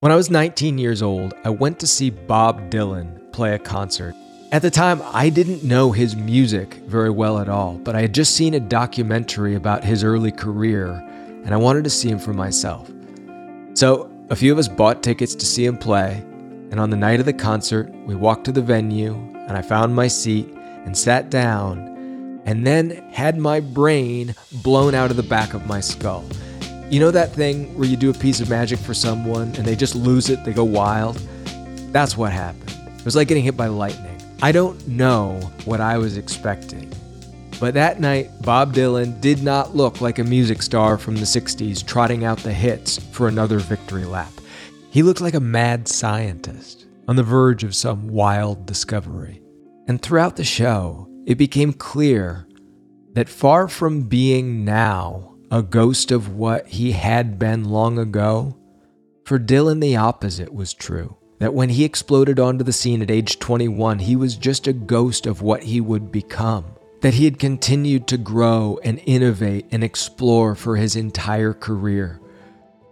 When I was 19 years old, I went to see Bob Dylan play a concert. At the time, I didn't know his music very well at all, but I had just seen a documentary about his early career, and I wanted to see him for myself. So, a few of us bought tickets to see him play, and on the night of the concert, we walked to the venue, and I found my seat and sat down, and then had my brain blown out of the back of my skull. You know that thing where you do a piece of magic for someone and they just lose it, they go wild? That's what happened. It was like getting hit by lightning. I don't know what I was expecting. But that night, Bob Dylan did not look like a music star from the 60s trotting out the hits for another victory lap. He looked like a mad scientist on the verge of some wild discovery. And throughout the show, it became clear that far from being now a ghost of what he had been long ago? For Dylan, the opposite was true. That when he exploded onto the scene at age 21, he was just a ghost of what he would become. That he had continued to grow and innovate and explore for his entire career.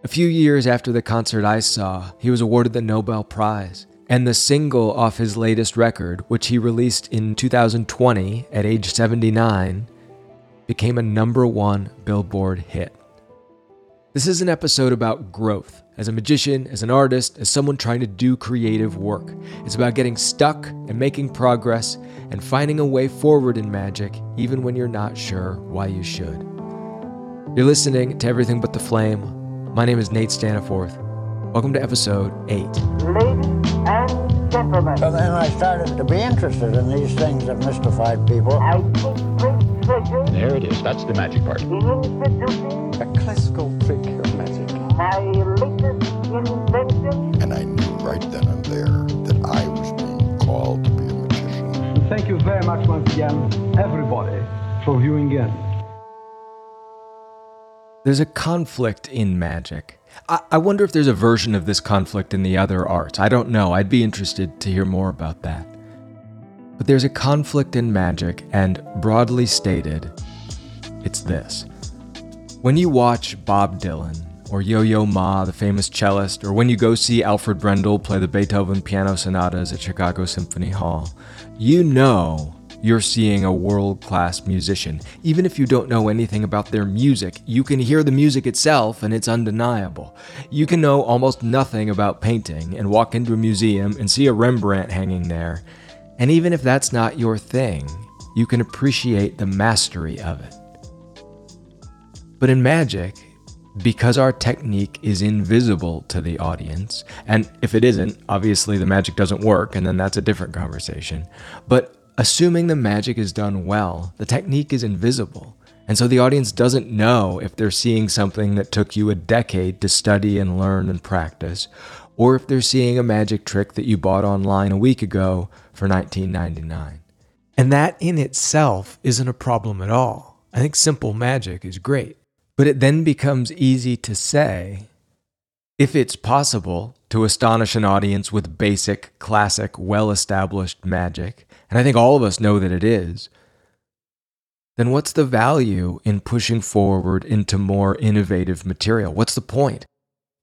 A few years after the concert I saw, he was awarded the Nobel Prize. And the single off his latest record, which he released in 2020 at age 79, became a number one Billboard hit. This is an episode about growth as a magician, as an artist, as someone trying to do creative work. It's about getting stuck and making progress and finding a way forward in magic, even when you're not sure why you should. You're listening to Everything But the Flame. My name is Nate Staniforth. Welcome to episode 8. Ladies and gentlemen. So then I started to be interested in these things that mystified people. There it is. That's the magic part. in introducing A classical trick of magic. my latest invention. And I knew right then and there that I was being called to be a magician. Thank you very much once again, everybody, for viewing in. There's a conflict in magic. I, I wonder if there's a version of this conflict in the other arts. I don't know. I'd be interested to hear more about that. But there's a conflict in magic, and broadly stated, it's this. When you watch Bob Dylan, or Yo Yo Ma, the famous cellist, or when you go see Alfred Brendel play the Beethoven piano sonatas at Chicago Symphony Hall, you know you're seeing a world class musician. Even if you don't know anything about their music, you can hear the music itself and it's undeniable. You can know almost nothing about painting and walk into a museum and see a Rembrandt hanging there. And even if that's not your thing, you can appreciate the mastery of it. But in magic, because our technique is invisible to the audience, and if it isn't, obviously the magic doesn't work, and then that's a different conversation. But assuming the magic is done well, the technique is invisible. And so the audience doesn't know if they're seeing something that took you a decade to study and learn and practice, or if they're seeing a magic trick that you bought online a week ago for $19.99. And that in itself isn't a problem at all. I think simple magic is great. But it then becomes easy to say, if it's possible to astonish an audience with basic, classic, well established magic, and I think all of us know that it is, then what's the value in pushing forward into more innovative material? What's the point?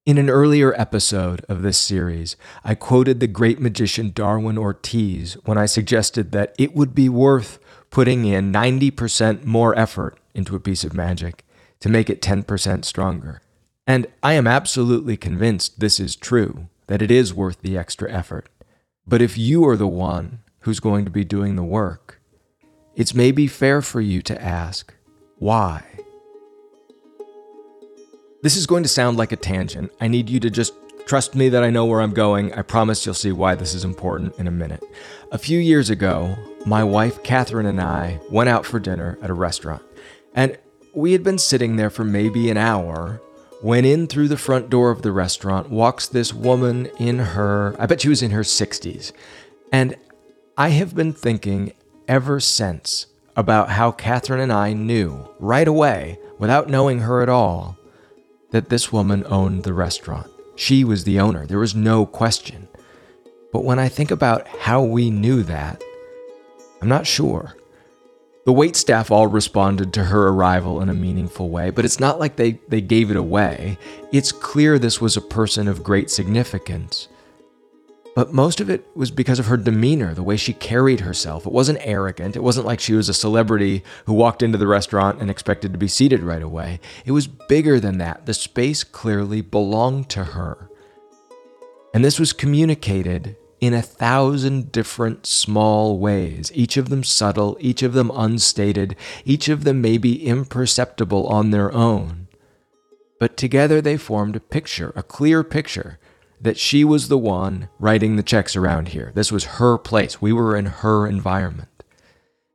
In an earlier episode of this series, I quoted the great magician Darwin Ortiz when I suggested that it would be worth putting in 90% more effort into a piece of magic to make it 10% stronger. And I am absolutely convinced this is true, that it is worth the extra effort. But if you are the one who's going to be doing the work, it's maybe fair for you to ask, why? This is going to sound like a tangent. I need you to just trust me that I know where I'm going. I promise you'll see why this is important in a minute. A few years ago, my wife Catherine and I went out for dinner at a restaurant. And we had been sitting there for maybe an hour when in through the front door of the restaurant walks this woman in her, I bet she was in her 60s. And I have been thinking ever since about how Catherine and I knew right away, without knowing her at all, that this woman owned the restaurant. She was the owner, there was no question. But when I think about how we knew that, I'm not sure. The wait staff all responded to her arrival in a meaningful way, but it's not like they, they gave it away. It's clear this was a person of great significance. But most of it was because of her demeanor, the way she carried herself. It wasn't arrogant. It wasn't like she was a celebrity who walked into the restaurant and expected to be seated right away. It was bigger than that. The space clearly belonged to her. And this was communicated in a thousand different small ways, each of them subtle, each of them unstated, each of them maybe imperceptible on their own. But together they formed a picture, a clear picture that she was the one writing the checks around here. This was her place. We were in her environment.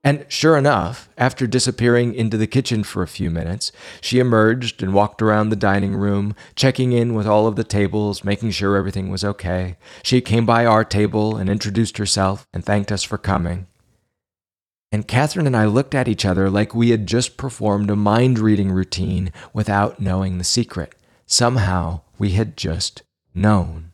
And sure enough, after disappearing into the kitchen for a few minutes, she emerged and walked around the dining room, checking in with all of the tables, making sure everything was okay. She came by our table and introduced herself and thanked us for coming. And Catherine and I looked at each other like we had just performed a mind reading routine without knowing the secret. Somehow, we had just known.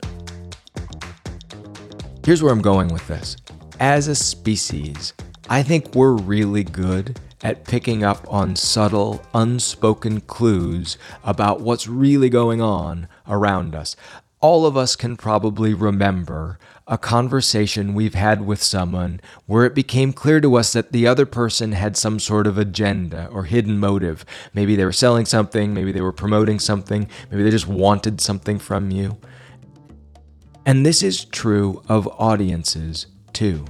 Here's where I'm going with this. As a species, I think we're really good at picking up on subtle, unspoken clues about what's really going on around us. All of us can probably remember a conversation we've had with someone where it became clear to us that the other person had some sort of agenda or hidden motive. Maybe they were selling something, maybe they were promoting something, maybe they just wanted something from you. And this is true of audiences too.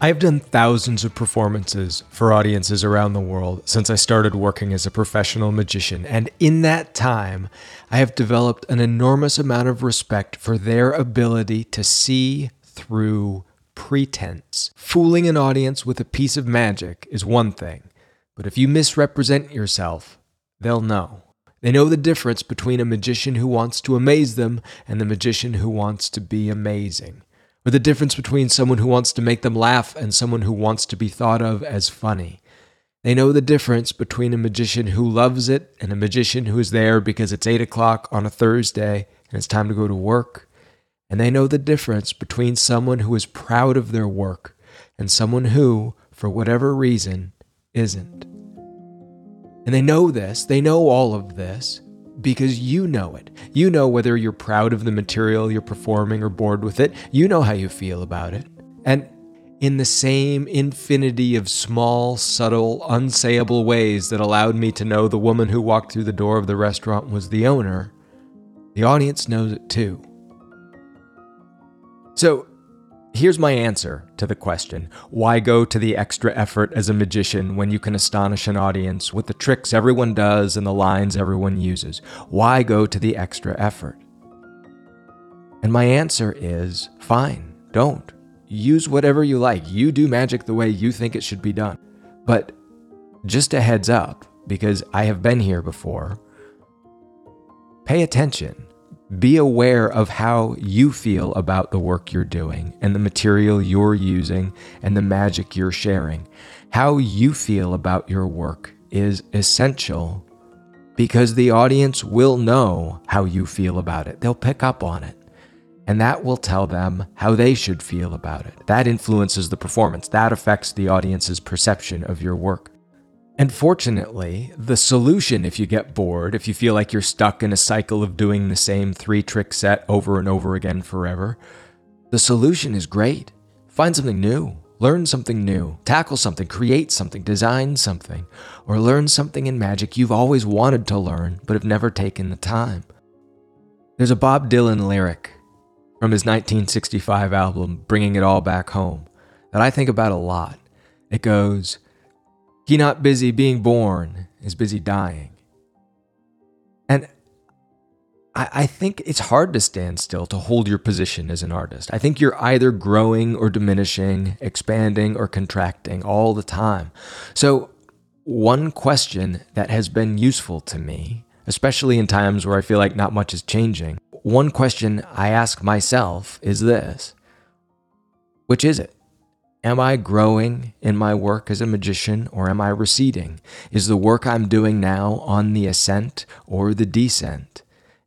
I've done thousands of performances for audiences around the world since I started working as a professional magician, and in that time, I have developed an enormous amount of respect for their ability to see through pretense. Fooling an audience with a piece of magic is one thing, but if you misrepresent yourself, they'll know. They know the difference between a magician who wants to amaze them and the magician who wants to be amazing or the difference between someone who wants to make them laugh and someone who wants to be thought of as funny. They know the difference between a magician who loves it and a magician who is there because it's 8 o'clock on a Thursday and it's time to go to work. And they know the difference between someone who is proud of their work and someone who, for whatever reason, isn't. And they know this, they know all of this, because you know it. You know whether you're proud of the material you're performing or bored with it. You know how you feel about it. And in the same infinity of small, subtle, unsayable ways that allowed me to know the woman who walked through the door of the restaurant was the owner, the audience knows it too. So, Here's my answer to the question why go to the extra effort as a magician when you can astonish an audience with the tricks everyone does and the lines everyone uses? Why go to the extra effort? And my answer is fine, don't. Use whatever you like. You do magic the way you think it should be done. But just a heads up, because I have been here before, pay attention be aware of how you feel about the work you're doing and the material you're using and the magic you're sharing. How you feel about your work is essential because the audience will know how you feel about it. They'll pick up on it. And that will tell them how they should feel about it. That influences the performance. That affects the audience's perception of your work. And fortunately, the solution if you get bored, if you feel like you're stuck in a cycle of doing the same three trick set over and over again forever, the solution is great. Find something new, learn something new, tackle something, create something, design something, or learn something in magic you've always wanted to learn but have never taken the time. There's a Bob Dylan lyric from his 1965 album, Bringing It All Back Home, that I think about a lot. It goes, he not busy being born is busy dying. And I, I think it's hard to stand still to hold your position as an artist. I think you're either growing or diminishing, expanding or contracting all the time. So, one question that has been useful to me, especially in times where I feel like not much is changing, one question I ask myself is this Which is it? Am I growing in my work as a magician or am I receding? Is the work I'm doing now on the ascent or the descent?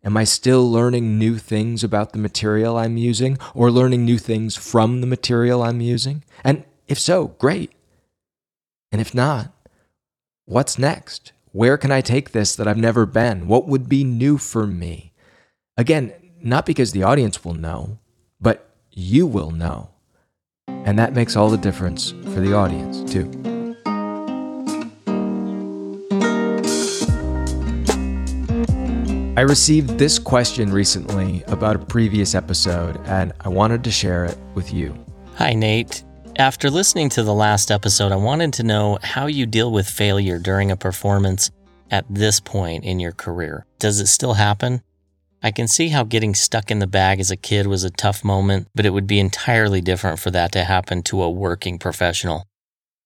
Am I still learning new things about the material I'm using or learning new things from the material I'm using? And if so, great. And if not, what's next? Where can I take this that I've never been? What would be new for me? Again, not because the audience will know, but you will know. And that makes all the difference for the audience, too. I received this question recently about a previous episode, and I wanted to share it with you. Hi, Nate. After listening to the last episode, I wanted to know how you deal with failure during a performance at this point in your career. Does it still happen? I can see how getting stuck in the bag as a kid was a tough moment, but it would be entirely different for that to happen to a working professional.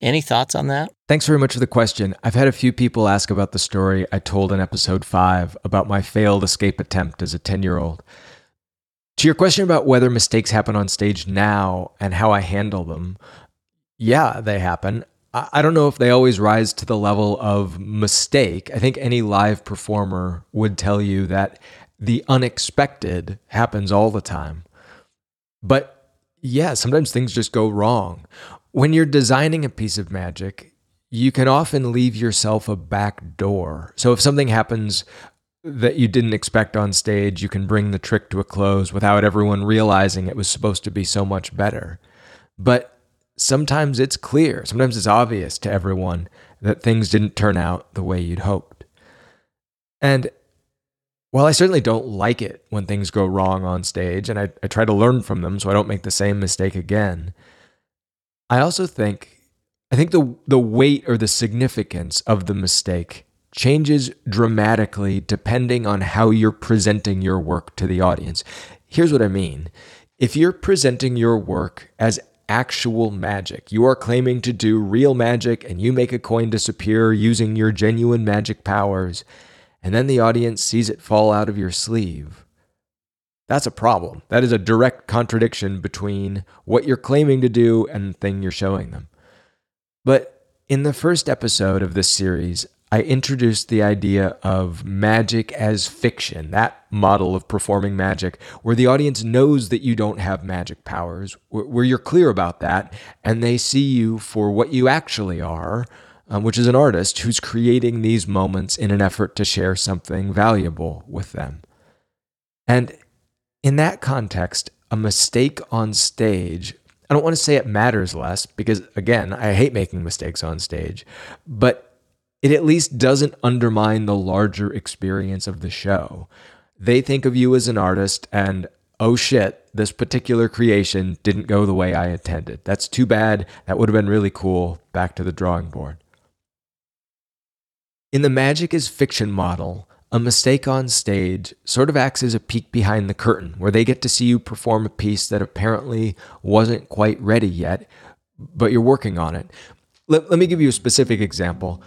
Any thoughts on that? Thanks very much for the question. I've had a few people ask about the story I told in episode 5 about my failed escape attempt as a 10 year old. To your question about whether mistakes happen on stage now and how I handle them, yeah, they happen. I don't know if they always rise to the level of mistake. I think any live performer would tell you that the unexpected happens all the time. But yeah, sometimes things just go wrong. When you're designing a piece of magic, you can often leave yourself a back door. So if something happens that you didn't expect on stage, you can bring the trick to a close without everyone realizing it was supposed to be so much better. But sometimes it's clear, sometimes it's obvious to everyone that things didn't turn out the way you'd hoped. And while I certainly don't like it when things go wrong on stage, and I, I try to learn from them so I don't make the same mistake again, I also think I think the the weight or the significance of the mistake changes dramatically depending on how you're presenting your work to the audience. Here's what I mean. If you're presenting your work as actual magic, you are claiming to do real magic and you make a coin disappear using your genuine magic powers, and then the audience sees it fall out of your sleeve. That's a problem. That is a direct contradiction between what you're claiming to do and the thing you're showing them. But in the first episode of this series, I introduced the idea of magic as fiction, that model of performing magic, where the audience knows that you don't have magic powers, where you're clear about that, and they see you for what you actually are, um, which is an artist who's creating these moments in an effort to share something valuable with them. And in that context, a mistake on stage, I don't want to say it matters less because, again, I hate making mistakes on stage, but it at least doesn't undermine the larger experience of the show. They think of you as an artist, and oh shit, this particular creation didn't go the way I intended. That's too bad. That would have been really cool. Back to the drawing board. In the magic is fiction model, a mistake on stage sort of acts as a peek behind the curtain where they get to see you perform a piece that apparently wasn't quite ready yet, but you're working on it. Let, let me give you a specific example.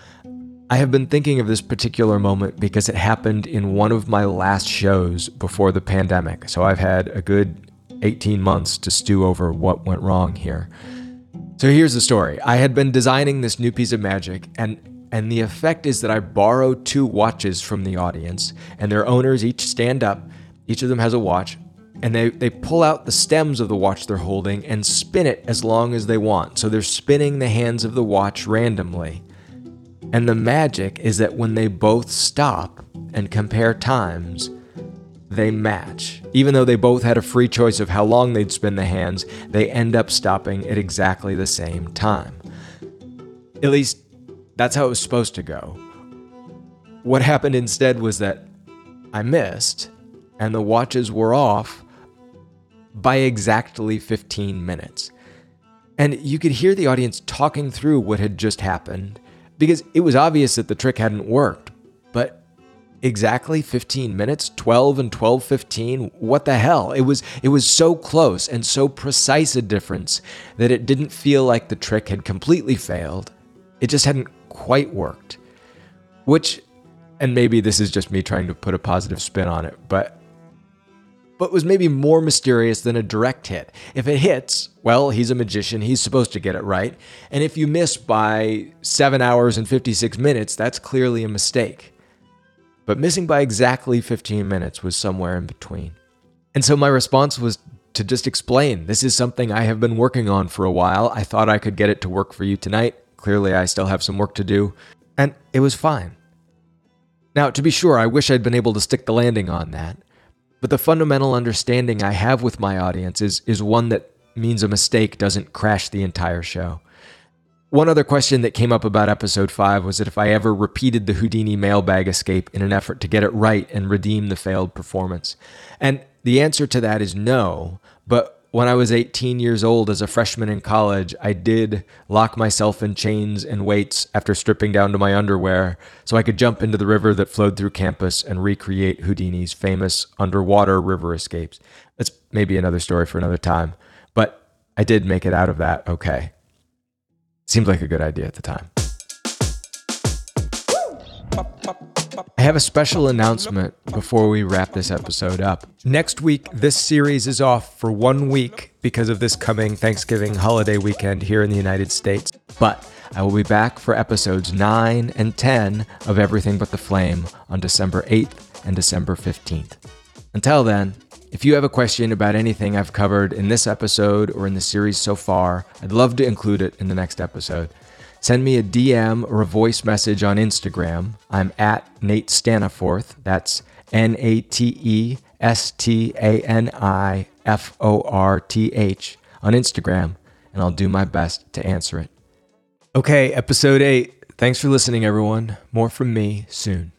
I have been thinking of this particular moment because it happened in one of my last shows before the pandemic. So I've had a good 18 months to stew over what went wrong here. So here's the story. I had been designing this new piece of magic and and the effect is that I borrow two watches from the audience and their owners each stand up, each of them has a watch, and they, they pull out the stems of the watch they're holding and spin it as long as they want. So they're spinning the hands of the watch randomly. And the magic is that when they both stop and compare times, they match. Even though they both had a free choice of how long they'd spin the hands, they end up stopping at exactly the same time. At least that's how it was supposed to go. What happened instead was that I missed, and the watches were off by exactly 15 minutes. And you could hear the audience talking through what had just happened because it was obvious that the trick hadn't worked. But exactly 15 minutes, 12 and 12:15, what the hell? It was it was so close and so precise a difference that it didn't feel like the trick had completely failed. It just hadn't quite worked. Which and maybe this is just me trying to put a positive spin on it, but but was maybe more mysterious than a direct hit. If it hits, well, he's a magician, he's supposed to get it right. And if you miss by 7 hours and 56 minutes, that's clearly a mistake. But missing by exactly 15 minutes was somewhere in between. And so my response was to just explain this is something I have been working on for a while. I thought I could get it to work for you tonight. Clearly I still have some work to do, and it was fine. Now, to be sure, I wish I'd been able to stick the landing on that, but the fundamental understanding I have with my audience is, is one that means a mistake doesn't crash the entire show. One other question that came up about episode 5 was that if I ever repeated the Houdini mailbag escape in an effort to get it right and redeem the failed performance. And the answer to that is no, but when I was 18 years old as a freshman in college, I did lock myself in chains and weights after stripping down to my underwear so I could jump into the river that flowed through campus and recreate Houdini's famous underwater river escapes. That's maybe another story for another time, but I did make it out of that okay. Seemed like a good idea at the time. I have a special announcement before we wrap this episode up. Next week, this series is off for one week because of this coming Thanksgiving holiday weekend here in the United States. But I will be back for episodes 9 and 10 of Everything But the Flame on December 8th and December 15th. Until then, if you have a question about anything I've covered in this episode or in the series so far, I'd love to include it in the next episode. Send me a DM or a voice message on Instagram. I'm at Nate Staniforth. That's N A T E S T A N I F O R T H on Instagram, and I'll do my best to answer it. Okay, episode 8. Thanks for listening, everyone. More from me soon.